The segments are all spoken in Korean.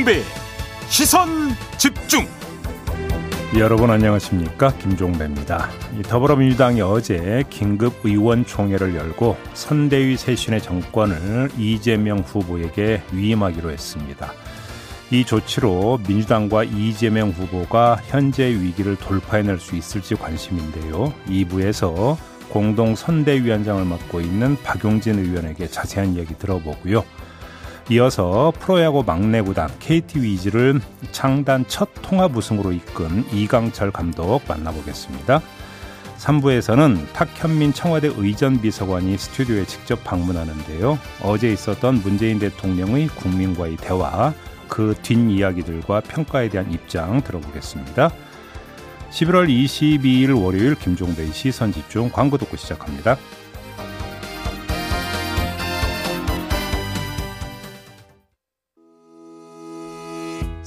김종배 시선 집중 여러분 안녕하십니까 김종배입니다. 더불어민주당이 어제 긴급 의원총회를 열고 선대위 쇄신의 정권을 이재명 후보에게 위임하기로 했습니다. 이 조치로 민주당과 이재명 후보가 현재 위기를 돌파해낼 수 있을지 관심인데요. 2부에서 공동 선대위원장을 맡고 있는 박용진 의원에게 자세한 이야기 들어보고요. 이어서 프로야구 막내 구단 KT 위즈를 창단 첫 통합 우승으로 이끈 이강철 감독 만나보겠습니다. 3부에서는 탁현민 청와대 의전 비서관이 스튜디오에 직접 방문하는데요. 어제 있었던 문재인 대통령의 국민과의 대화, 그 뒷이야기들과 평가에 대한 입장 들어보겠습니다. 11월 22일 월요일 김종배의 시선 집중 광고 듣고 시작합니다.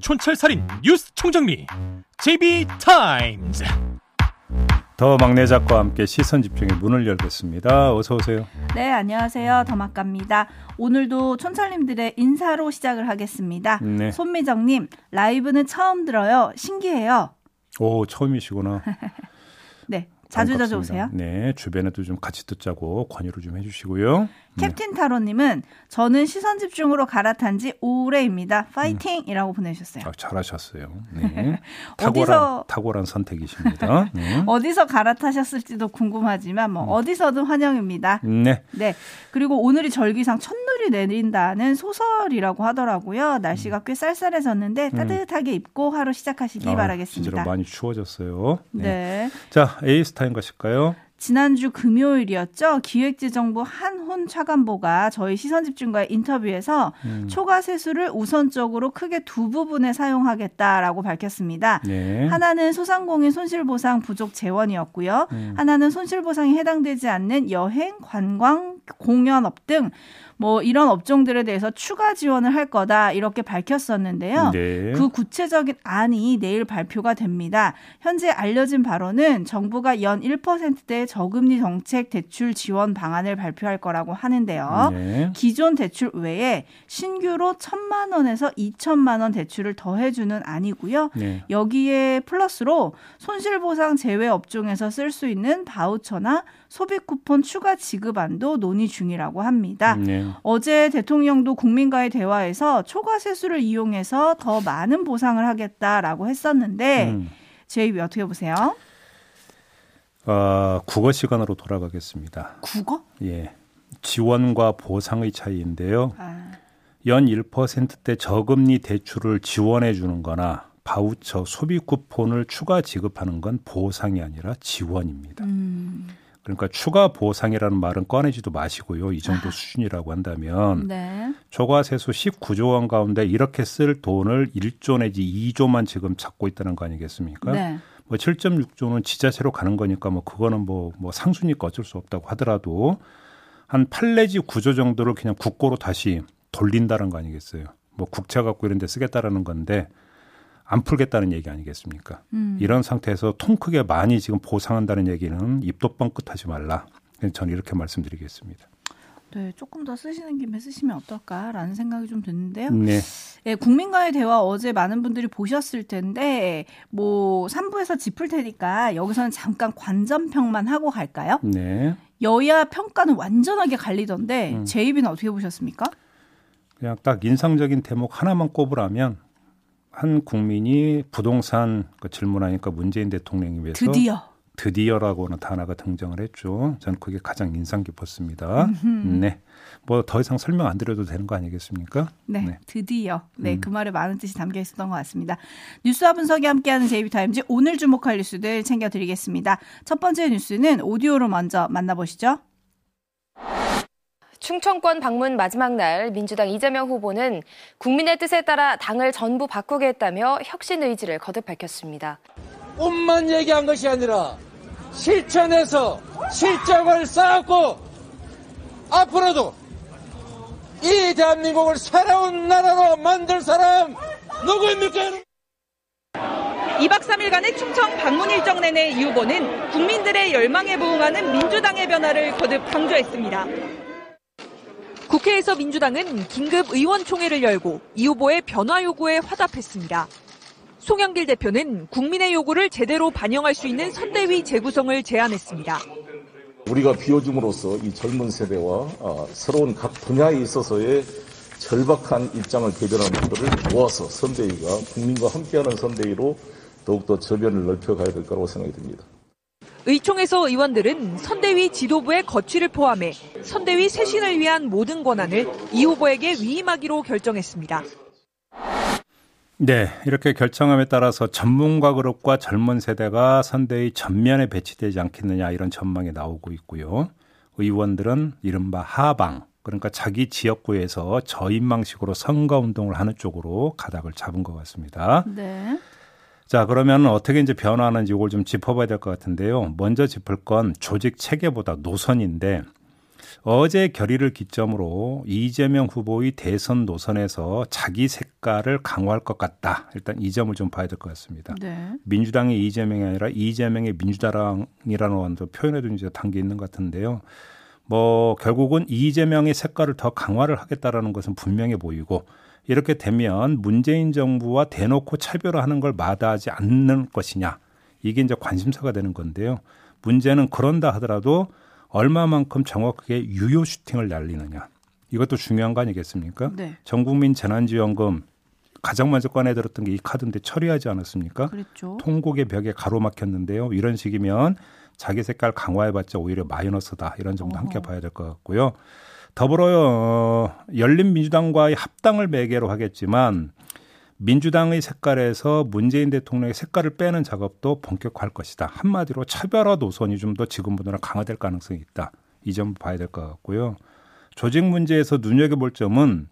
촌철살인 뉴스 총정리 JB타임즈. 더 막내 작가와 함께 시선 집중의 문을 열겠습니다. 어서 오세요. 네, 안녕하세요. 더막갑니다. 오늘도 촌철님들의 인사로 시작을 하겠습니다. 네. 손미정님, 라이브는 처음 들어요. 신기해요. 오, 처음이시구나. 네, 자주 자주 오세요. 네, 주변에도 좀 같이 듣자고 권유를 좀 해주시고요. 캡틴 타로님은 저는 시선 집중으로 갈아탄 지 오래입니다. 파이팅 이라고 음. 보내주셨어요. 아, 잘하셨어요. 네. 탁월한, 어디서 탁월한 선택이십니다. 네. 어디서 갈아타셨을지도 궁금하지만 뭐 음. 어디서든 환영입니다. 네. 네. 그리고 오늘이 절기상 첫눈이 내린다는 소설이라고 하더라고요. 날씨가 음. 꽤 쌀쌀해졌는데 음. 따뜻하게 입고 하루 시작하시기 아, 바라겠습니다. 진짜로 많이 추워졌어요. 네. 네. 자, 에이스 타임 가실까요? 지난주 금요일이었죠. 기획재정부 한훈 차관보가 저희 시선집중과의 인터뷰에서 음. 초과 세수를 우선적으로 크게 두 부분에 사용하겠다라고 밝혔습니다. 네. 하나는 소상공인 손실보상 부족 재원이었고요. 음. 하나는 손실보상이 해당되지 않는 여행, 관광, 공연업 등 뭐 이런 업종들에 대해서 추가 지원을 할 거다 이렇게 밝혔었는데요. 네. 그 구체적인 안이 내일 발표가 됩니다. 현재 알려진 바로는 정부가 연 1%대 저금리 정책 대출 지원 방안을 발표할 거라고 하는데요. 네. 기존 대출 외에 신규로 1천만 원에서 2천만 원 대출을 더해주는 안이고요. 네. 여기에 플러스로 손실보상 제외 업종에서 쓸 수 있는 바우처나 소비 쿠폰 추가 지급안도 논의 중이라고 합니다. 네. 어제 대통령도 국민과의 대화에서 초과 세수를 이용해서 더 많은 보상을 하겠다라고 했었는데 음. 제 입이 어떻게 보세요? 어, 국어 시간으로 돌아가겠습니다. 국어? 예. 지원과 보상의 차이인데요. 아. 연 1%대 저금리 대출을 지원해 주는 거나 바우처 소비 쿠폰을 추가 지급하는 건 보상이 아니라 지원입니다. 음. 그러니까 추가 보상이라는 말은 꺼내지도 마시고요. 이 정도 아. 수준이라고 한다면 네. 초과세수 19조 원 가운데 이렇게 쓸 돈을 1조 내지 2조만 지금 찾고 있다는 거 아니겠습니까? 네. 뭐 7.6조는 지자체로 가는 거니까 뭐 그거는 뭐, 뭐 상수니까 어쩔 수 없다고 하더라도 한 8 내지 9조 정도를 그냥 국고로 다시 돌린다는 거 아니겠어요? 뭐 국채 갖고 이런 데 쓰겠다라는 건데 안 풀겠다는 얘기 아니겠습니까? 음. 이런 상태에서 통 크게 많이 지금 보상한다는 얘기는 입도 뻥끗하지 말라. 저는 이렇게 말씀드리겠습니다. 네, 조금 더 쓰시는 김에 쓰시면 어떨까라는 생각이 좀 드는데요. 네. 네, 국민과의 대화 어제 많은 분들이 보셨을 텐데 뭐 3부에서 짚을 테니까 여기서는 잠깐 관전평만 하고 갈까요? 네. 여야 평가는 완전하게 갈리던데 음. 제이비는 어떻게 보셨습니까? 그냥 딱 인상적인 대목 하나만 꼽으라면 한 국민이 부동산 그 질문하니까 문재인 대통령이 위해서 드디어 드디어라고는 단어가 등장을 했죠. 저는 그게 가장 인상 깊었습니다. 음흠. 네. 뭐 더 이상 설명 안 드려도 되는 거 아니겠습니까? 네. 네. 드디어. 네. 음. 그 말에 많은 뜻이 담겨 있었던 것 같습니다. 뉴스와 분석이 함께하는 제이비타임즈 오늘 주목할 뉴스들 챙겨드리겠습니다. 첫 번째 뉴스는 오디오로 먼저 만나보시죠. 충청권 방문 마지막 날 민주당 이재명 후보는 국민의 뜻에 따라 당을 전부 바꾸겠다며 혁신 의지를 거듭 밝혔습니다. 꿈만 얘기한 것이 아니라 실천해서 실적을 쌓았고 앞으로도 이 대한민국을 새로운 나라로 만들 사람 누구입니까? 2박 3일간의 충청 방문 일정 내내 이 후보는 국민들의 열망에 부응하는 민주당의 변화를 거듭 강조했습니다. 국회에서 민주당은 긴급 의원총회를 열고 이 후보의 변화 요구에 화답했습니다. 송영길 대표는 국민의 요구를 제대로 반영할 수 있는 선대위 재구성을 제안했습니다. 우리가 비워줌으로써 이 젊은 세대와 어, 새로운 각 분야에 있어서의 절박한 입장을 대변하는 분들을 모아서 선대위가 국민과 함께하는 선대위로 더욱더 저변을 넓혀가야 될 거라고 생각이 듭니다. 의총에서 의원들은 선대위 지도부의 거취를 포함해 선대위 쇄신을 위한 모든 권한을 이 후보에게 위임하기로 결정했습니다. 네, 이렇게 결정함에 따라서 전문가 그룹과 젊은 세대가 선대위 전면에 배치되지 않겠느냐 이런 전망이 나오고 있고요. 의원들은 이른바 하방, 그러니까 자기 지역구에서 저인망식으로 선거 운동을 하는 쪽으로 가닥을 잡은 것 같습니다. 네. 자, 그러면 어떻게 이제 변화하는지 이걸 좀 짚어봐야 될 것 같은데요. 먼저 짚을 건 조직 체계보다 노선인데 어제 결의를 기점으로 이재명 후보의 대선 노선에서 자기 색깔을 강화할 것 같다. 일단 이 점을 좀 봐야 될 것 같습니다. 네. 민주당의 이재명이 아니라 이재명의 민주당이라는 표현에도 이제 담겨 있는 것 같은데요. 뭐 결국은 이재명의 색깔을 더 강화를 하겠다라는 것은 분명해 보이고 이렇게 되면 문재인 정부와 대놓고 차별화하는 걸 마다하지 않는 것이냐 이게 이제 관심사가 되는 건데요. 문제는 그런다 하더라도 얼마만큼 정확하게 유효 슈팅을 날리느냐 이것도 중요한 거 아니겠습니까? 네. 전국민 재난지원금 가장 먼저 꺼내들었던 게 이 카드인데 처리하지 않았습니까? 그렇죠. 통곡의 벽에 가로막혔는데요. 이런 식이면 자기 색깔 강화해봤자 오히려 마이너스다 이런 점도 어허. 함께 봐야 될 것 같고요. 더불어 어, 열린민주당과의 합당을 매개로 하겠지만 민주당의 색깔에서 문재인 대통령의 색깔을 빼는 작업도 본격화할 것이다. 한마디로 차별화 노선이 좀 더 지금보다는 강화될 가능성이 있다. 이 점 봐야 될 것 같고요. 조직 문제에서 눈여겨볼 점은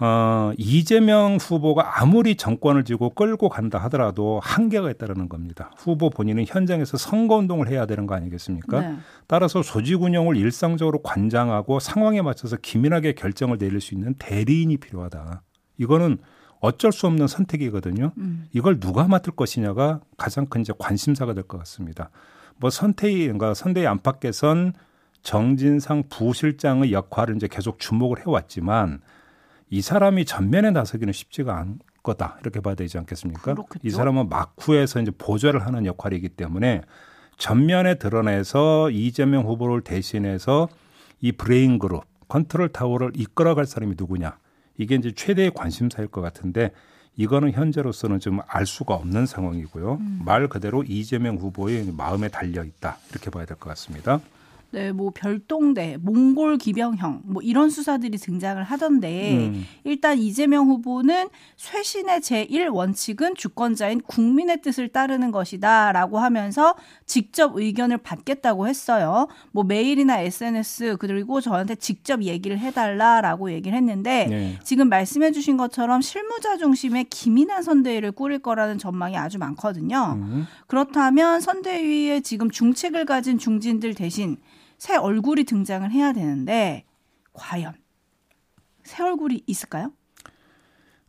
어, 이재명 후보가 아무리 정권을 쥐고 끌고 간다 하더라도 한계가 있다는 겁니다. 후보 본인은 현장에서 선거 운동을 해야 되는 거 아니겠습니까? 네. 따라서 조직 운영을 일상적으로 관장하고 상황에 맞춰서 기민하게 결정을 내릴 수 있는 대리인이 필요하다. 이거는 어쩔 수 없는 선택이거든요. 음. 이걸 누가 맡을 것이냐가 가장 큰 이제 관심사가 될 것 같습니다. 뭐 선택이, 그러니까 선대위 안팎에선 정진상 부실장의 역할을 이제 계속 주목을 해왔지만 이 사람이 전면에 나서기는 쉽지가 않 거다 이렇게 봐야 되지 않겠습니까? 그렇겠죠. 이 사람은 막후에서 이제 보좌를 하는 역할이기 때문에 전면에 드러내서 이재명 후보를 대신해서 이 브레인 그룹 컨트롤 타워를 이끌어갈 사람이 누구냐 이게 이제 최대의 관심사일 것 같은데 이거는 현재로서는 좀 알 수가 없는 상황이고요. 음. 말 그대로 이재명 후보의 마음에 달려 있다 이렇게 봐야 될 것 같습니다. 네, 뭐 별동대, 몽골 기병형 뭐 이런 수사들이 등장을 하던데 음. 일단 이재명 후보는 쇄신의 제1 원칙은 주권자인 국민의 뜻을 따르는 것이다라고 하면서 직접 의견을 받겠다고 했어요. 뭐 메일이나 SNS 그리고 저한테 직접 얘기를 해달라라고 얘기를 했는데 네. 지금 말씀해주신 것처럼 실무자 중심의 기민한 선대위를 꾸릴 거라는 전망이 아주 많거든요. 음. 그렇다면 선대위에 지금 중책을 가진 중진들 대신 새 얼굴이 등장을 해야 되는데 과연 새 얼굴이 있을까요?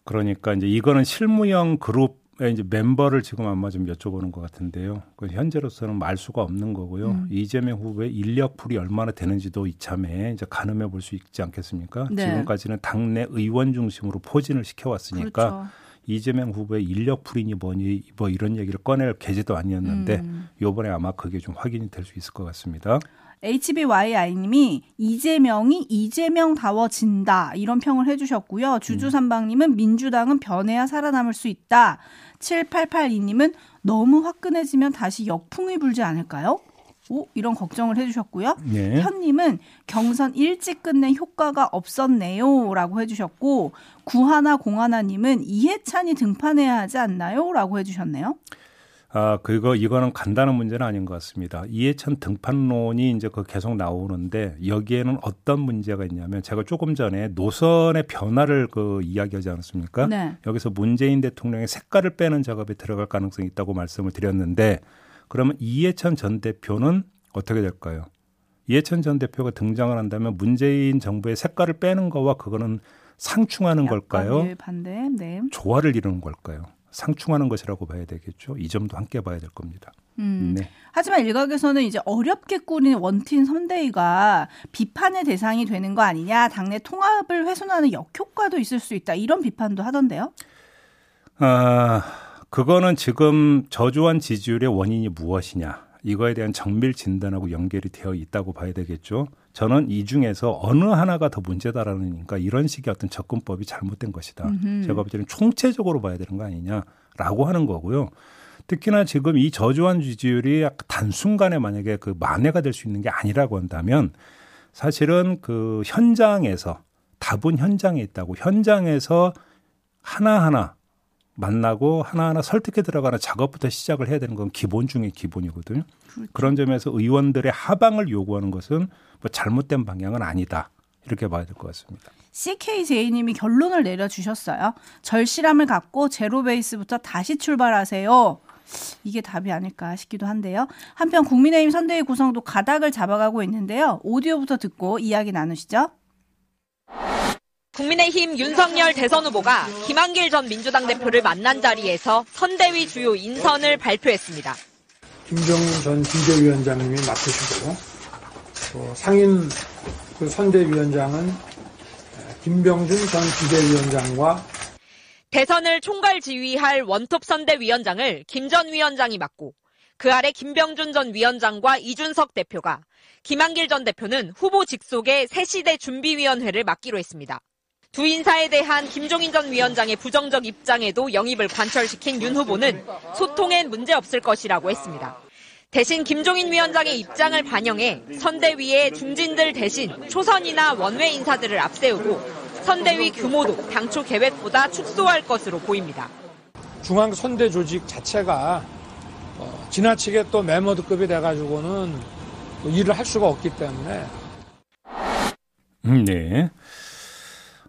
그러니까 이제 이거는 실무형 그룹의 이제 멤버를 지금 아마 좀 여쭤보는 것 같은데요. 그 현재로서는 알 수가 없는 거고요. 음. 이재명 후보의 인력풀이 얼마나 되는지도 이참에 이제 가늠해 볼 수 있지 않겠습니까? 네. 지금까지는 당내 의원 중심으로 포진을 시켜왔으니까 그렇죠. 이재명 후보의 인력풀이니 뭐니 뭐 이런 얘기를 꺼낼 계제도 아니었는데 음. 요번에 아마 그게 좀 확인이 될 수 있을 것 같습니다. HBYI님이 이재명이 이재명다워진다 이런 평을 해주셨고요. 주주삼방님은 민주당은 변해야 살아남을 수 있다. 7882님은 너무 화끈해지면 다시 역풍이 불지 않을까요? 오, 이런 걱정을 해주셨고요. 네. 현님은 경선 일찍 끝낸 효과가 없었네요. 라고 해주셨고, 구하나 공하나님은 이해찬이 등판해야 하지 않나요? 라고 해주셨네요. 아, 그거 이거는 간단한 문제는 아닌 것 같습니다. 이해찬 등판론이 이제 그 계속 나오는데 여기에는 어떤 문제가 있냐면 제가 조금 전에 노선의 변화를 그 이야기하지 않았습니까? 네. 여기서 문재인 대통령의 색깔을 빼는 작업에 들어갈 가능성이 있다고 말씀을 드렸는데 그러면 이해찬 전 대표는 어떻게 될까요? 이해찬 전 대표가 등장을 한다면 문재인 정부의 색깔을 빼는 거와 그거는 상충하는 걸까요? 예, 반대. 네. 조화를 이루는 걸까요? 상충하는 것이라고 봐야 되겠죠. 이 점도 함께 봐야 될 겁니다. 음. 네. 하지만 일각에서는 이제 어렵게 꾸린 원팀 선대위가 비판의 대상이 되는 거 아니냐, 당내 통합을 훼손하는 역효과도 있을 수 있다 이런 비판도 하던데요. 아, 그거는 지금 저조한 지지율의 원인이 무엇이냐 이거에 대한 정밀 진단하고 연결이 되어 있다고 봐야 되겠죠. 저는 이 중에서 어느 하나가 더 문제다라니까 이런 식의 어떤 접근법이 잘못된 것이다. 음흠. 제가 볼 때는 총체적으로 봐야 되는 거 아니냐라고 하는 거고요. 특히나 지금 이 저조한 지지율이 단순간에 만약에 그 만회가 될 수 있는 게 아니라고 한다면 사실은 그 현장에서 답은 현장에 있다고 현장에서 하나하나 만나고 하나하나 설득해 들어가는 작업부터 시작을 해야 되는 건 기본 중의 기본이거든요. 그렇죠. 그런 점에서 의원들의 하방을 요구하는 것은 뭐 잘못된 방향은 아니다. 이렇게 봐야 될 것 같습니다. CKJ님이 결론을 내려주셨어요. 절실함을 갖고 제로 베이스부터 다시 출발하세요. 이게 답이 아닐까 싶기도 한데요. 한편 국민의힘 선대위 구성도 가닥을 잡아가고 있는데요. 오디오부터 듣고 이야기 나누시죠. 국민의힘 윤석열 대선 후보가 김한길 전 민주당 대표를 만난 자리에서 선대위 주요 인선을 발표했습니다. 김정은 전 비대위원장님이 맡으시고 또 상임 그 선대위원장은 김병준 전 비대위원장과 대선을 총괄 지휘할 원톱 선대위원장을 김 전 위원장이 맡고 그 아래 김병준 전 위원장과 이준석 대표가 김한길 전 대표는 후보 직속의 새시대 준비위원회를 맡기로 했습니다. 두 인사에 대한 김종인 전 위원장의 부정적 입장에도 영입을 관철시킨 윤 후보는 소통엔 문제없을 것이라고 했습니다. 대신 김종인 위원장의 입장을 반영해 선대위의 중진들 대신 초선이나 원외 인사들을 앞세우고 선대위 규모도 당초 계획보다 축소할 것으로 보입니다. 중앙 선대 조직 자체가 어, 지나치게 또 메모드급이 돼가지고는 일을 할 수가 없기 때문에. 음, 네.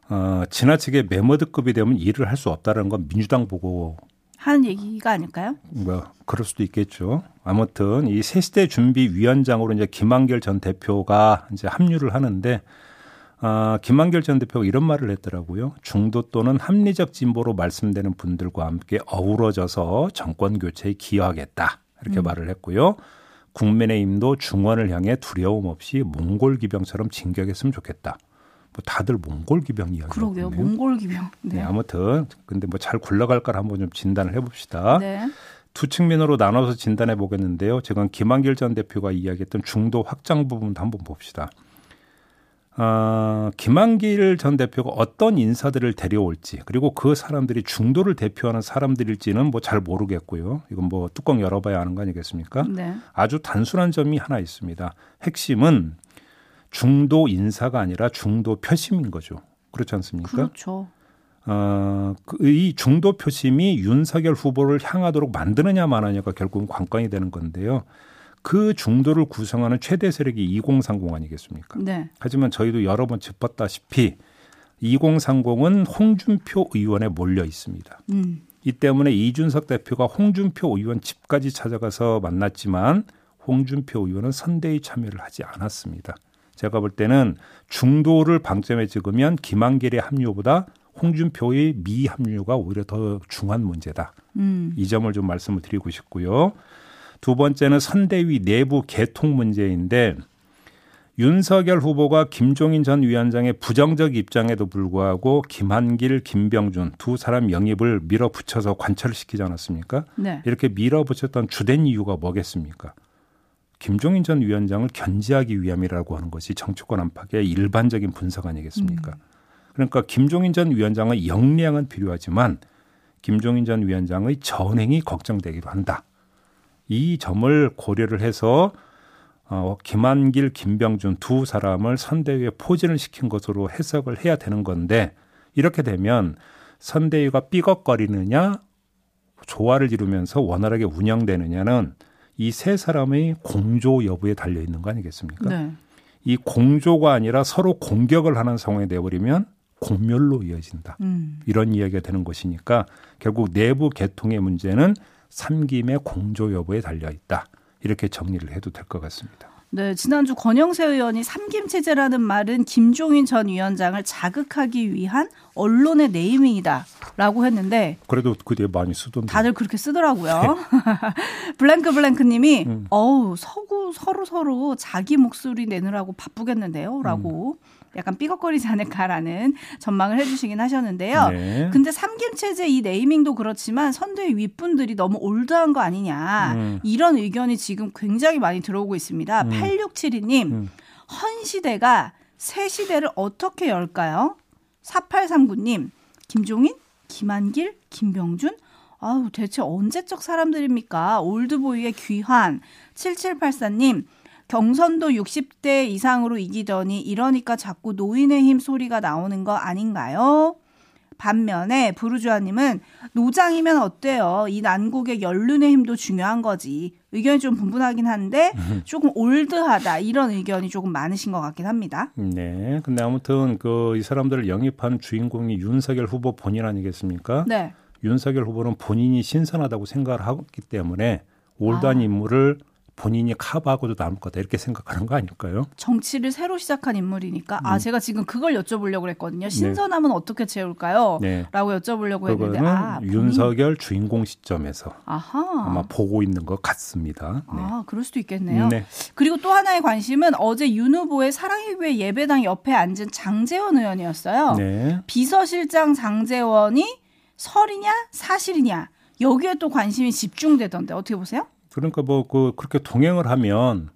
어, 지나치게 메모드급이 되면 일을 할 수 없다는 건 민주당 보고 하는 얘기가 아닐까요? 뭐 그럴 수도 있겠죠. 아무튼 이 새시대 준비 위원장으로 이제 김한결 전 대표가 이제 합류를 하는데 아, 김한결 전 대표가 이런 말을 했더라고요. 중도 또는 합리적 진보로 말씀되는 분들과 함께 어우러져서 정권 교체에 기여하겠다. 이렇게 음. 말을 했고요. 국민의힘도 중원을 향해 두려움 없이 몽골 기병처럼 진격했으면 좋겠다. 뭐 다들 몽골 기병 이야기. 그러게요. 몽골 기병. 네. 네. 아무튼 근데 뭐 잘 굴러갈까 한번 좀 진단을 해봅시다. 네. 두 측면으로 나눠서 진단해 보겠는데요. 지금 김한길 전 대표가 이야기했던 중도 확장 부분도 한번 봅시다. 아, 김한길 전 대표가 어떤 인사들을 데려올지 그리고 그 사람들이 중도를 대표하는 사람들일지는 뭐 잘 모르겠고요. 이건 뭐 뚜껑 열어봐야 하는 거 아니겠습니까? 네. 아주 단순한 점이 하나 있습니다. 핵심은 중도 인사가 아니라 중도 표심인 거죠. 그렇지 않습니까? 그렇죠. 어, 그이 중도 표심이 윤석열 후보를 향하도록 만드느냐 마느냐가 결국은 관건이 되는 건데요. 그 중도를 구성하는 최대 세력이 2030 아니겠습니까? 네. 하지만 저희도 여러 번 짚었다시피 2030은 홍준표 의원에 몰려 있습니다. 음. 이 때문에 이준석 대표가 홍준표 의원 집까지 찾아가서 만났지만 홍준표 의원은 선대위 참여를 하지 않았습니다. 제가 볼 때는 중도를 방점에 찍으면 김한길의 합류보다 홍준표의 미합류가 오히려 더 중한 문제다. 음. 이 점을 좀 말씀을 드리고 싶고요. 두 번째는 선대위 내부 개통 문제인데 윤석열 후보가 김종인 전 위원장의 부정적 입장에도 불구하고 김한길, 김병준 두 사람 영입을 밀어붙여서 관철을 시키지 않았습니까? 네. 이렇게 밀어붙였던 주된 이유가 뭐겠습니까? 김종인 전 위원장을 견제하기 위함이라고 하는 것이 정치권 안팎의 일반적인 분석 아니겠습니까? 음. 그러니까 김종인 전 위원장의 역량은 필요하지만 김종인 전 위원장의 전행이 걱정되기도 한다. 이 점을 고려를 해서 어, 김한길, 김병준 두 사람을 선대위에 포진을 시킨 것으로 해석을 해야 되는 건데 이렇게 되면 선대위가 삐걱거리느냐 조화를 이루면서 원활하게 운영되느냐는 이 세 사람의 공조 여부에 달려 있는 거 아니겠습니까? 네. 이 공조가 아니라 서로 공격을 하는 상황이 되어버리면 공멸로 이어진다. 음. 이런 이야기가 되는 것이니까 결국 내부 개통의 문제는 삼김의 공조 여부에 달려 있다. 이렇게 정리를 해도 될 것 같습니다. 네, 지난주 권영세 의원이 삼김 체제라는 말은 김종인 전 위원장을 자극하기 위한 언론의 네이밍이다라고 했는데 그래도 그 뒤에 많이 쓰던데 다들 그렇게 쓰더라고요. 블랭크 블랭크님이 음. 어우 서구 서로 서로 자기 목소리 내느라고 바쁘겠는데요라고 음. 약간 삐걱거리지 않을까라는 전망을 해주시긴 하셨는데요. 네. 근데 삼김 체제 이 네이밍도 그렇지만 선대위 윗분들이 너무 올드한 거 아니냐 음. 이런 의견이 지금 굉장히 많이 들어오고 있습니다. 음. 8672님 음. 헌 시대가 새 시대를 어떻게 열까요? 4839님 김종인, 김한길, 김병준 아우 대체 언제적 사람들입니까? 올드보이의 귀환 7784님 경선도 60대 이상으로 이기더니 이러니까 자꾸 노인의 힘 소리가 나오는 거 아닌가요? 반면에 부르주아님은 노장이면 어때요? 이 난국의 연륜의 힘도 중요한 거지. 의견이 좀 분분하긴 한데 조금 올드하다 이런 의견이 조금 많으신 것 같긴 합니다. 네. 근데 아무튼 그 이 사람들을 영입한 주인공이 윤석열 후보 본인 아니겠습니까? 네. 윤석열 후보는 본인이 신선하다고 생각을 하기 때문에 올드한 아. 인물을 본인이 커버하고도 남을 거다 이렇게 생각하는 거 아닐까요? 정치를 새로 시작한 인물이니까 아, 음. 아 제가 지금 그걸 여쭤보려고 했거든요. 신선함은 네. 어떻게 채울까요? 네. 라고 여쭤보려고 했는데 아, 윤석열 주인공 시점에서 아하. 아마 보고 있는 것 같습니다. 네. 아 그럴 수도 있겠네요. 네. 그리고 또 하나의 관심은 어제 윤 후보의 사랑의교회 예배당 옆에 앉은 장재원 의원이었어요. 네. 비서실장 장재원이 설이냐 사실이냐 여기에 또 관심이 집중되던데 어떻게 보세요? 그러니까 뭐 그 그렇게 동행을 하면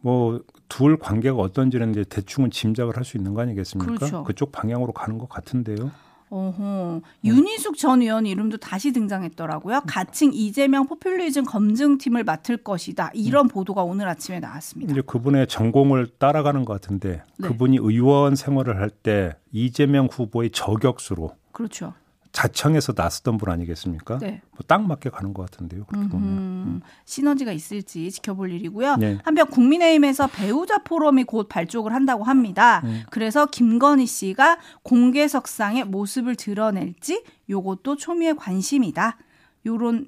뭐 둘 관계가 어떤지는 이제 대충은 짐작을 할 수 있는 거 아니겠습니까? 그렇죠. 그쪽 방향으로 가는 것 같은데요. 어허. 윤희숙 전 의원 이름도 다시 등장했더라고요. 가칭 이재명 포퓰리즘 검증팀을 맡을 것이다. 이런 음. 보도가 오늘 아침에 나왔습니다. 이제 그분의 전공을 따라가는 것 같은데 네. 그분이 의원 생활을 할 때 이재명 후보의 저격수로 그렇죠. 자청에서 나섰던 분 아니겠습니까? 네. 뭐딱 맞게 가는 것 같은데요. 그렇게 보면 음. 시너지가 있을지 지켜볼 일이고요. 네. 한편 국민의힘에서 배우자 포럼이 곧 발족을 한다고 합니다. 음. 그래서 김건희 씨가 공개석상의 모습을 드러낼지 요것도 초미의 관심이다. 요런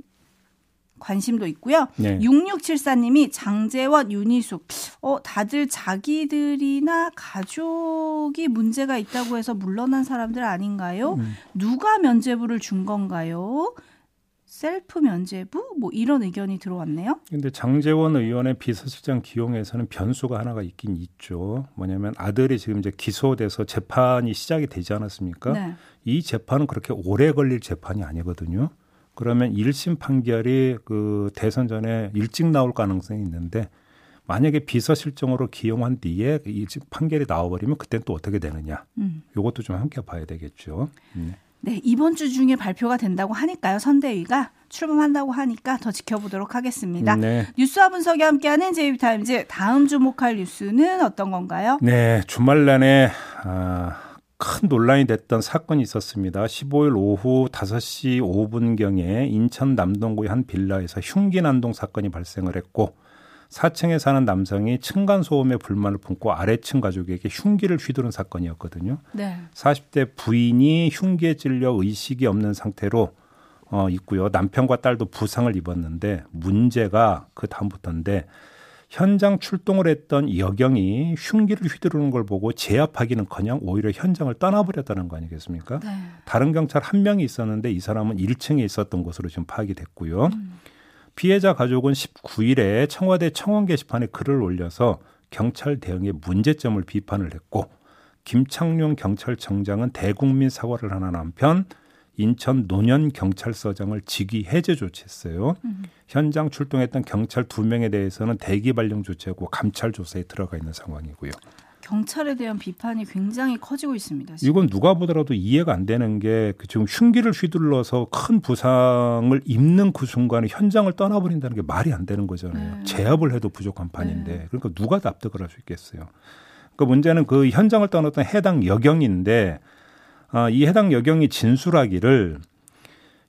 관심도 있고요. 네. 6674님이 장재원, 윤희숙, 어, 다들 자기들이나 가족이 문제가 있다고 해서 물러난 사람들 아닌가요? 음. 누가 면죄부를 준 건가요? 셀프 면제부 뭐 이런 의견이 들어왔네요. 근데 장재원 의원의 비서실장 기용에서는 변수가 하나가 있긴 있죠. 뭐냐면 아들이 지금 이제 기소돼서 재판이 시작이 되지 않았습니까? 네. 이 재판은 그렇게 오래 걸릴 재판이 아니거든요. 그러면 1심 판결이 그 대선 전에 일찍 나올 가능성이 있는데 만약에 비서실정으로 기용한 뒤에 이 판결이 나와버리면 그때는 또 어떻게 되느냐. 음. 이것도 좀 함께 봐야 되겠죠. 네. 네, 이번 주 중에 발표가 된다고 하니까요. 선대위가 출범한다고 하니까 더 지켜보도록 하겠습니다. 네. 뉴스와 분석이 함께하는 제이비타임즈 다음 주목할 뉴스는 어떤 건가요? 네, 주말 내내 아, 큰 논란이 됐던 사건이 있었습니다. 15일 오후 5시 5분경에 인천 남동구의 한 빌라에서 흉기 난동 사건이 발생을 했고 4층에 사는 남성이 층간 소음에 불만을 품고 아래층 가족에게 흉기를 휘두른 사건이었거든요. 네. 40대 부인이 흉기에 찔려 의식이 없는 상태로 어 있고요. 남편과 딸도 부상을 입었는데 문제가 그 다음부터인데 현장 출동을 했던 여경이 흉기를 휘두르는 걸 보고 제압하기는커녕 오히려 현장을 떠나버렸다는 거 아니겠습니까? 네. 다른 경찰 한 명이 있었는데 이 사람은 1층에 있었던 것으로 지금 파악이 됐고요. 음. 피해자 가족은 19일에 청와대 청원 게시판에 글을 올려서 경찰 대응의 문제점을 비판을 했고 김창룡 경찰청장은 대국민 사과를 하는 한편 인천 노년 경찰서장을 직위 해제 조치했어요. 음. 현장 출동했던 경찰 두 명에 대해서는 대기 발령 조치하고 감찰 조사에 들어가 있는 상황이고요. 경찰에 대한 비판이 굉장히 커지고 있습니다. 지금. 이건 누가 보더라도 이해가 안 되는 게그 지금 흉기를 휘둘러서 큰 부상을 입는 그 순간에 현장을 떠나버린다는 게 말이 안 되는 거잖아요. 네. 제압을 해도 부족한 판인데 네. 그러니까 누가 납득을 할 수 있겠어요. 그 문제는 그 현장을 떠났던 해당 여경인데 아, 이 해당 여경이 진술하기를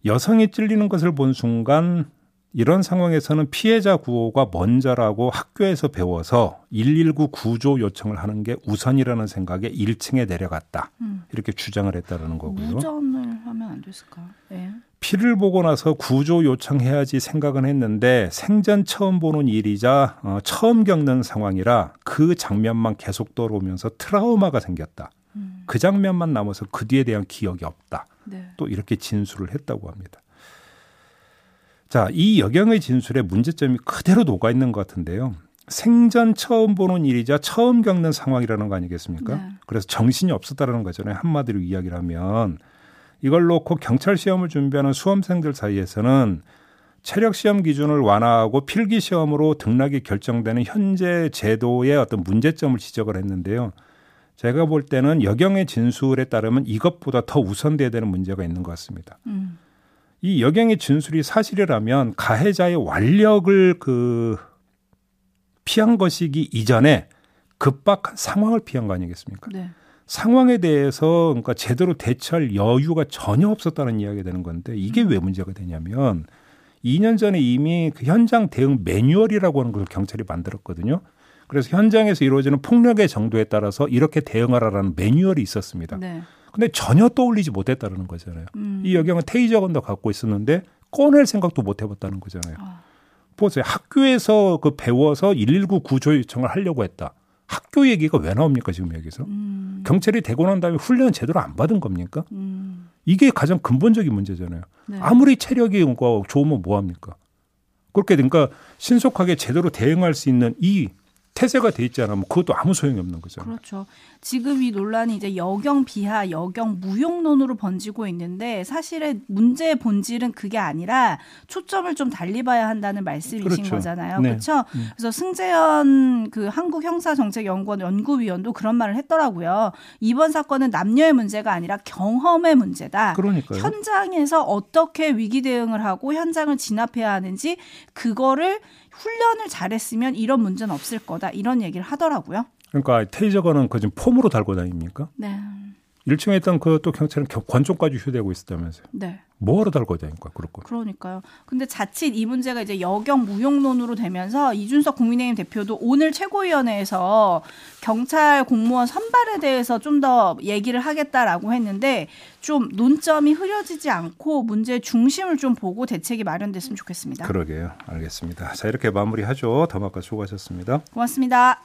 여성이 찔리는 것을 본 순간 이런 상황에서는 피해자 구호가 먼저라고 학교에서 배워서 119 구조 요청을 하는 게 우선이라는 생각에 1층에 내려갔다. 음. 이렇게 주장을 했다는 거고요. 무전을 하면 안 됐을까? 네. 피를 보고 나서 구조 요청해야지 생각은 했는데 생전 처음 보는 일이자 어, 처음 겪는 상황이라 그 장면만 계속 떠오르면서 트라우마가 생겼다. 음. 그 장면만 남아서 그 뒤에 대한 기억이 없다. 네. 또 이렇게 진술을 했다고 합니다. 자, 이 여경의 진술에 문제점이 그대로 녹아 있는 것 같은데요. 생전 처음 보는 일이자 처음 겪는 상황이라는 거 아니겠습니까? 네. 그래서 정신이 없었다라는 거잖아요. 한마디로 이야기를 하면 이걸 놓고 경찰 시험을 준비하는 수험생들 사이에서는 체력 시험 기준을 완화하고 필기 시험으로 등락이 결정되는 현재 제도의 어떤 문제점을 지적을 했는데요. 제가 볼 때는 여경의 진술에 따르면 이것보다 더 우선돼야 되는 문제가 있는 것 같습니다. 음. 이 여경의 진술이 사실이라면 가해자의 완력을 그 피한 것이기 이전에 급박한 상황을 피한 거 아니겠습니까? 네. 상황에 대해서 그러니까 제대로 대처할 여유가 전혀 없었다는 이야기가 되는 건데 이게 왜 문제가 되냐면 2년 전에 이미 그 현장 대응 매뉴얼이라고 하는 걸 경찰이 만들었거든요. 그래서 현장에서 이루어지는 폭력의 정도에 따라서 이렇게 대응하라라는 매뉴얼이 있었습니다. 네. 근데 전혀 떠올리지 못했다는 거잖아요. 음. 이 여경은 테이저건도 갖고 있었는데 꺼낼 생각도 못 해봤다는 거잖아요. 아. 보세요. 학교에서 그 배워서 119 구조 요청을 하려고 했다. 학교 얘기가 왜 나옵니까 지금 여기서? 음. 경찰이 되고 난 다음에 훈련 제대로 안 받은 겁니까? 음. 이게 가장 근본적인 문제잖아요. 네. 아무리 체력이 좋으면 뭐 합니까? 그렇게 그러니까 신속하게 제대로 대응할 수 있는 이 태세가 돼 있잖아. 뭐 그것도 아무 소용이 없는 거죠. 그렇죠. 지금 이 논란이 이제 여경 비하, 여경 무용론으로 번지고 있는데 사실은 문제의 본질은 그게 아니라 초점을 좀 달리 봐야 한다는 말씀이신 그렇죠. 거잖아요. 네. 그렇죠? 음. 그래서 승재현 그 한국 형사 정책 연구원 연구위원도 그런 말을 했더라고요. 이번 사건은 남녀의 문제가 아니라 경험의 문제다. 그러니까요. 현장에서 어떻게 위기 대응을 하고 현장을 진압해야 하는지 그거를 훈련을 잘했으면 이런 문제는 없을 거다. 이런 얘기를 하더라고요. 그러니까 테이저건은 그 지금 폼으로 달고 다닙니까? 네. 1층에 있던 그 또 경찰은 권총까지 휴대하고 있었다면서요. 네. 뭐하러 달고 다니까 그렇고. 그러니까요. 근데 자칫 이 문제가 이제 여경 무용론으로 되면서 이준석 국민의힘 대표도 오늘 최고위원회에서 경찰 공무원 선발에 대해서 좀 더 얘기를 하겠다라고 했는데 좀 논점이 흐려지지 않고 문제 중심을 좀 보고 대책이 마련됐으면 좋겠습니다. 그러게요. 알겠습니다. 자 이렇게 마무리하죠. 더마카 수고하셨습니다. 고맙습니다.